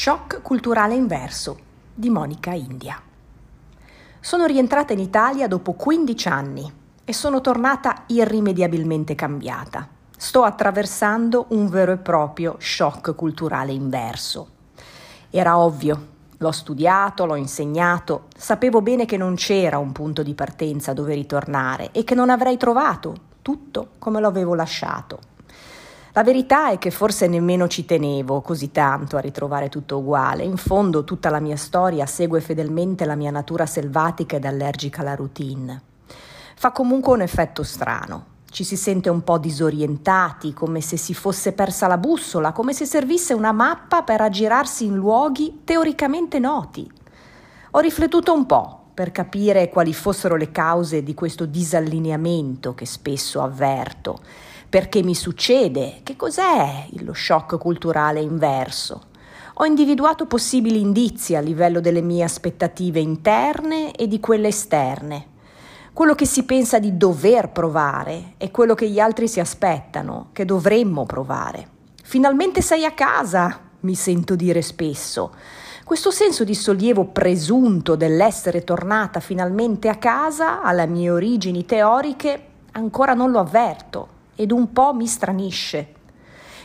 Shock culturale inverso di Monica India. Sono rientrata in Italia dopo 15 anni e sono tornata irrimediabilmente cambiata. Sto attraversando un vero e proprio shock culturale inverso. Era ovvio, l'ho studiato, l'ho insegnato, sapevo bene che non c'era un punto di partenza dove ritornare e che non avrei trovato tutto come lo avevo lasciato. La verità è che forse nemmeno ci tenevo così tanto a ritrovare tutto uguale. In fondo tutta la mia storia segue fedelmente la mia natura selvatica ed allergica alla routine. Fa comunque un effetto strano. Ci si sente un po' disorientati, come se si fosse persa la bussola, come se servisse una mappa per aggirarsi in luoghi teoricamente noti. Ho riflettuto un po' per capire quali fossero le cause di questo disallineamento che spesso avverto perché mi succede? Che cos'è lo shock culturale inverso? Ho individuato possibili indizi a livello delle mie aspettative interne e di quelle esterne. Quello che si pensa di dover provare è quello che gli altri si aspettano, che dovremmo provare. Finalmente sei a casa, mi sento dire spesso. Questo senso di sollievo presunto dell'essere tornata finalmente a casa, alle mie origini teoriche, ancora non lo avverto ed un po' mi stranisce.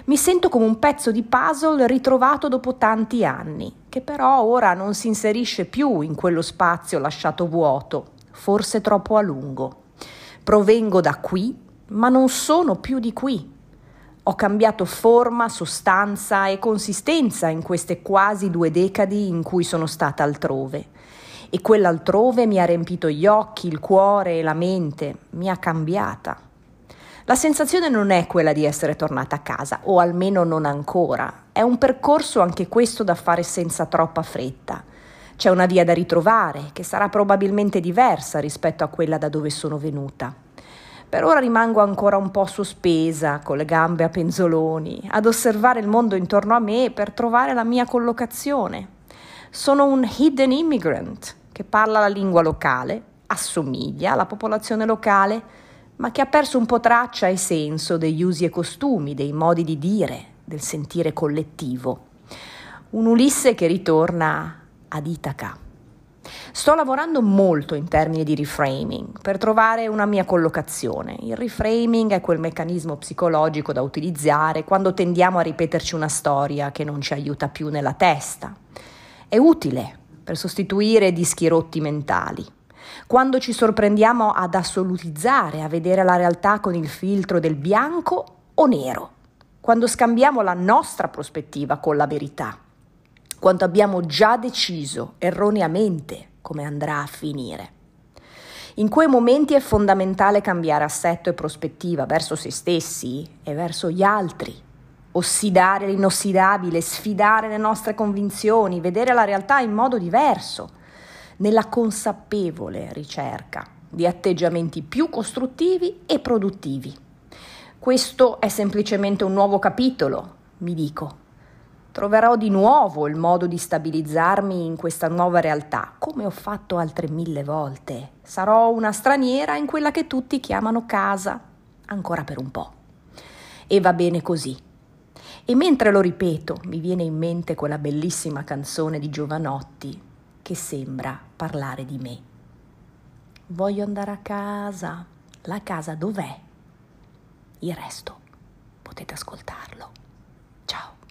Mi sento come un pezzo di puzzle ritrovato dopo tanti anni, che però ora non si inserisce più in quello spazio lasciato vuoto, forse troppo a lungo. Provengo da qui, ma non sono più di qui. Ho cambiato forma, sostanza e consistenza in queste quasi due decadi in cui sono stata altrove. E quell'altrove mi ha riempito gli occhi, il cuore e la mente, mi ha cambiata. La sensazione non è quella di essere tornata a casa, o almeno non ancora. È un percorso anche questo da fare senza troppa fretta. C'è una via da ritrovare, che sarà probabilmente diversa rispetto a quella da dove sono venuta. Per ora rimango ancora un po' sospesa, con le gambe a penzoloni, ad osservare il mondo intorno a me per trovare la mia collocazione. Sono un hidden immigrant che parla la lingua locale, assomiglia alla popolazione locale, ma che ha perso un po' traccia e senso degli usi e costumi, dei modi di dire, del sentire collettivo. Un Ulisse che ritorna ad Itaca. Sto lavorando molto in termini di reframing per trovare una mia collocazione. Il reframing è quel meccanismo psicologico da utilizzare quando tendiamo a ripeterci una storia che non ci aiuta più nella testa. È utile per sostituire dischi rotti mentali quando ci sorprendiamo ad assolutizzare, a vedere la realtà con il filtro del bianco o nero, quando scambiamo la nostra prospettiva con la verità, quando abbiamo già deciso erroneamente come andrà a finire. In quei momenti è fondamentale cambiare assetto e prospettiva verso se stessi e verso gli altri, ossidare l'inossidabile, sfidare le nostre convinzioni, vedere la realtà in modo diverso nella consapevole ricerca di atteggiamenti più costruttivi e produttivi. Questo è semplicemente un nuovo capitolo, mi dico. Troverò di nuovo il modo di stabilizzarmi in questa nuova realtà, come ho fatto altre mille volte. Sarò una straniera in quella che tutti chiamano casa, ancora per un po'. E va bene così. E mentre lo ripeto, mi viene in mente quella bellissima canzone di Giovanotti, che sembra parlare di me. Voglio andare a casa. La casa dov'è? Il resto potete ascoltarlo. Ciao.